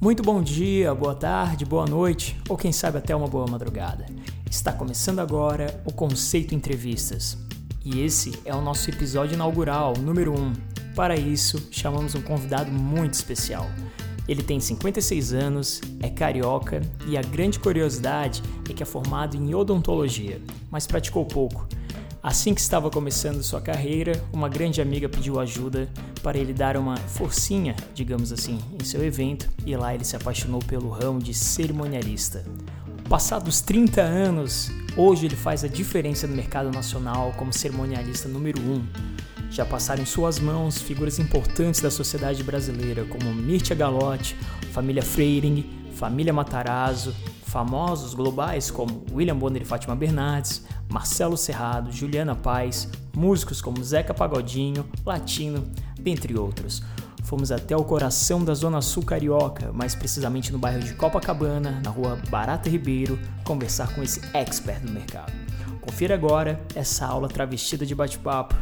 Muito bom dia, boa tarde, boa noite ou quem sabe até uma boa madrugada. Está começando agora o Conceito Entrevistas. E esse é o nosso episódio inaugural, número 1. Para isso, chamamos um convidado muito especial. Ele tem 56 anos, é carioca e a grande curiosidade é que é formado em odontologia, mas praticou pouco. Assim que estava começando sua carreira, uma grande amiga pediu ajuda para ele dar uma forcinha, digamos assim, em seu evento e lá ele se apaixonou pelo ramo de cerimonialista. Passados 30 anos, hoje ele faz a diferença no mercado nacional como cerimonialista número 1. Já passaram em suas mãos figuras importantes da sociedade brasileira como Mirtia Galotti, família Freiring, família Matarazzo, famosos globais como William Bonner e Fátima Bernardes, Marcelo Serrado, Juliana Paz, músicos como Zeca Pagodinho, Latino, dentre outros. Fomos até o coração da Zona Sul Carioca, mais precisamente no bairro de Copacabana, na rua Barata Ribeiro, conversar com esse expert do mercado. Confira agora essa aula travestida de bate-papo.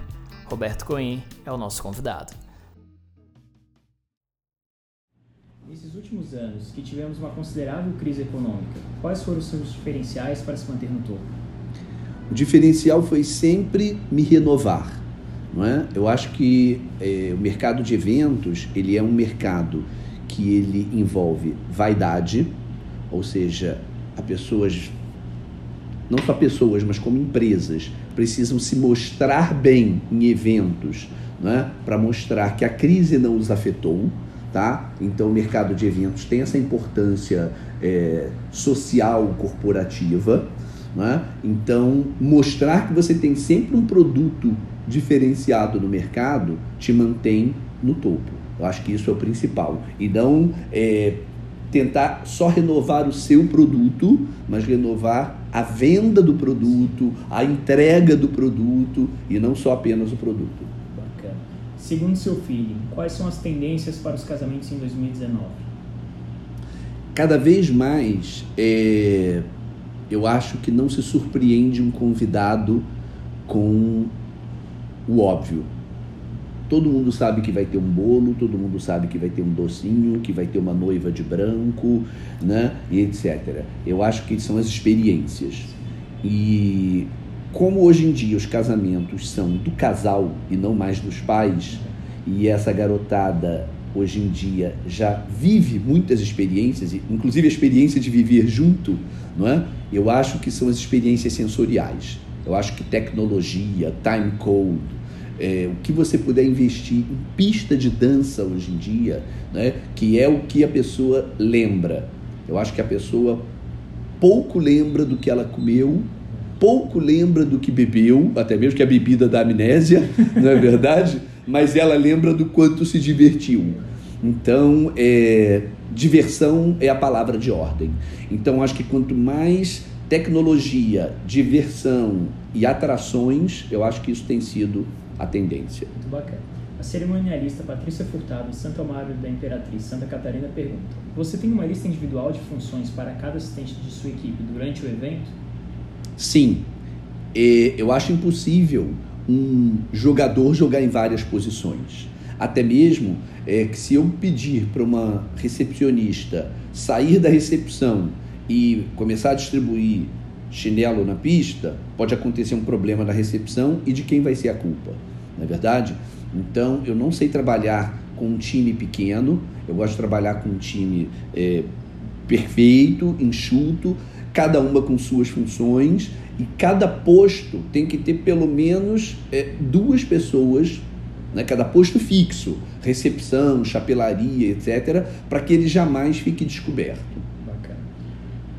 Roberto Cohen é o nosso convidado. Nesses últimos anos, que tivemos uma considerável crise econômica, quais foram os seus diferenciais para se manter no topo? O diferencial foi sempre me renovar. Não é? Eu acho que é, o mercado de eventos ele é um mercado que ele envolve vaidade, ou seja, a pessoas, não só pessoas, mas como empresas, precisam se mostrar bem em eventos, é? para mostrar que a crise não os afetou. Tá? Então, o mercado de eventos tem essa importância é, social corporativa. Né? Então, mostrar que você tem sempre um produto diferenciado no mercado te mantém no topo. Eu acho que isso é o principal. E não é, tentar só renovar o seu produto, mas renovar a venda do produto, a entrega do produto e não só apenas o produto. Segundo seu feeling, quais são as tendências para os casamentos em 2019? Cada vez mais é, eu acho que não se surpreende um convidado com o óbvio. Todo mundo sabe que vai ter um bolo, todo mundo sabe que vai ter um docinho, que vai ter uma noiva de branco, né? E etc. Eu acho que são as experiências. E como hoje em dia os casamentos são do casal e não mais dos pais, e essa garotada hoje em dia já vive muitas experiências, inclusive a experiência de viver junto, não é? Eu acho que são as experiências sensoriais. Eu acho que tecnologia, time code, é, o que você puder investir em pista de dança hoje em dia, né, que é o que a pessoa lembra. Eu acho que a pessoa pouco lembra do que ela comeu, pouco lembra do que bebeu, até mesmo que a bebida da amnésia, não é verdade? Mas ela lembra do quanto se divertiu. Então, é, diversão é a palavra de ordem. Então, acho que quanto mais tecnologia, diversão e atrações, eu acho que isso tem sido a tendência. Muito bacana. A cerimonialista Patrícia Furtado, Santo Amaro da Imperatriz Santa Catarina, pergunta: Você tem uma lista individual de funções para cada assistente de sua equipe durante o evento? Sim. Eu acho impossível um jogador jogar em várias posições. Até mesmo é, que se eu pedir para uma recepcionista sair da recepção e começar a distribuir chinelo na pista, pode acontecer um problema na recepção e de quem vai ser a culpa, não é verdade? Então, eu não sei trabalhar com um time pequeno, eu gosto de trabalhar com um time é, perfeito, enxuto, cada uma com suas funções e cada posto tem que ter pelo menos é, duas pessoas, né, cada posto fixo, recepção, chapelaria, etc., para que ele jamais fique descoberto. Bacana.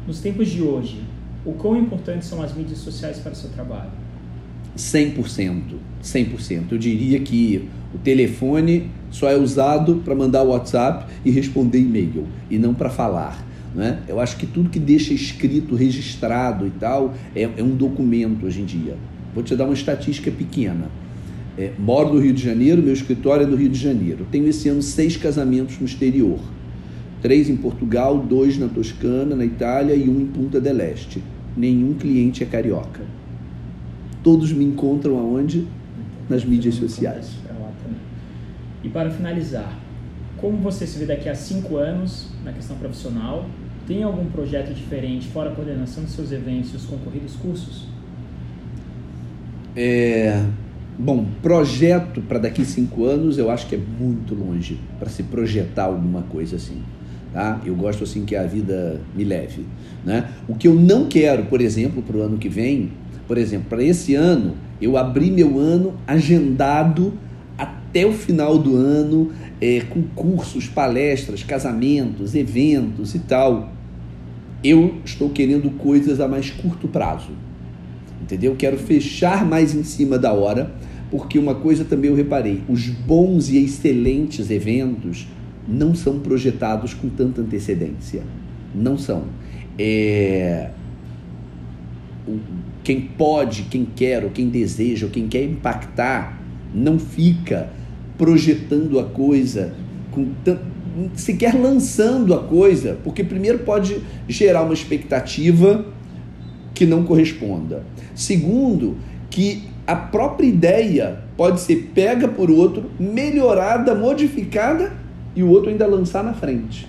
Nos tempos de hoje, o quão importantes são as mídias sociais para o seu trabalho? 100%. 100%. Eu diria que o telefone só é usado para mandar WhatsApp e responder e-mail, e não para falar. Né? Eu acho que tudo que deixa escrito, registrado e tal, é, é um documento hoje em dia. Vou te dar uma estatística pequena. É, moro no Rio de Janeiro, meu escritório é do Rio de Janeiro. Tenho esse ano seis casamentos no exterior. Três em Portugal, dois na Toscana, na Itália e um em Punta del Este nenhum cliente é carioca. Todos me encontram aonde? Nas mídias sociais. E para finalizar, como você se vê daqui a cinco anos na questão profissional? Tem algum projeto diferente, fora a coordenação dos seus eventos e os concorridos cursos? É, bom, projeto para daqui cinco anos eu acho que é muito longe para se projetar alguma coisa assim. Tá? Eu gosto assim que a vida me leve. Né? O que eu não quero, por exemplo, para o ano que vem, por exemplo, para esse ano, eu abri meu ano agendado até o final do ano é, com cursos, palestras, casamentos, eventos e tal. Eu estou querendo coisas a mais curto prazo. Entendeu? Quero fechar mais em cima da hora, porque uma coisa também eu reparei: os bons e excelentes eventos não são projetados com tanta antecedência. Não são. É... Quem pode, quem quer, ou quem deseja, ou quem quer impactar, não fica projetando a coisa com sequer lançando a coisa, porque primeiro pode gerar uma expectativa que não corresponda. Segundo, que a própria ideia pode ser pega por outro, melhorada, modificada e o outro ainda lançar na frente.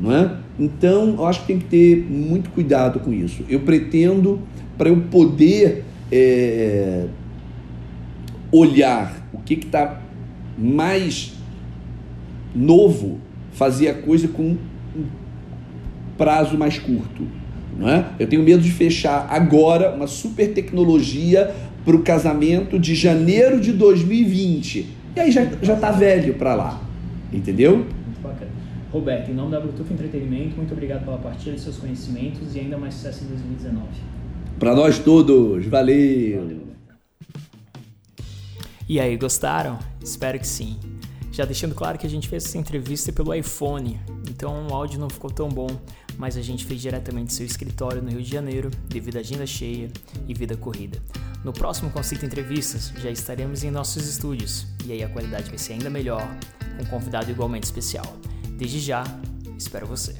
Não é? Então, eu acho que tem que ter muito cuidado com isso. Eu pretendo, para eu poder é, olhar o que está mais novo, fazer a coisa com um prazo mais curto. Não é? Eu tenho medo de fechar agora uma super tecnologia para o casamento de janeiro de 2020. E aí já está velho para lá. Entendeu? Muito bacana. Roberto, em nome da Bluetooth Entretenimento, muito obrigado pela partilha de seus conhecimentos e ainda mais sucesso em 2019. Para nós todos, valeu. valeu. E aí, gostaram? Espero que sim. Já deixando claro que a gente fez essa entrevista pelo iPhone, então o áudio não ficou tão bom, mas a gente fez diretamente do seu escritório no Rio de Janeiro, devido à agenda cheia e vida corrida. No próximo Conceito Entrevistas, já estaremos em nossos estúdios, e aí a qualidade vai ser ainda melhor, com um convidado igualmente especial. Desde já, espero você.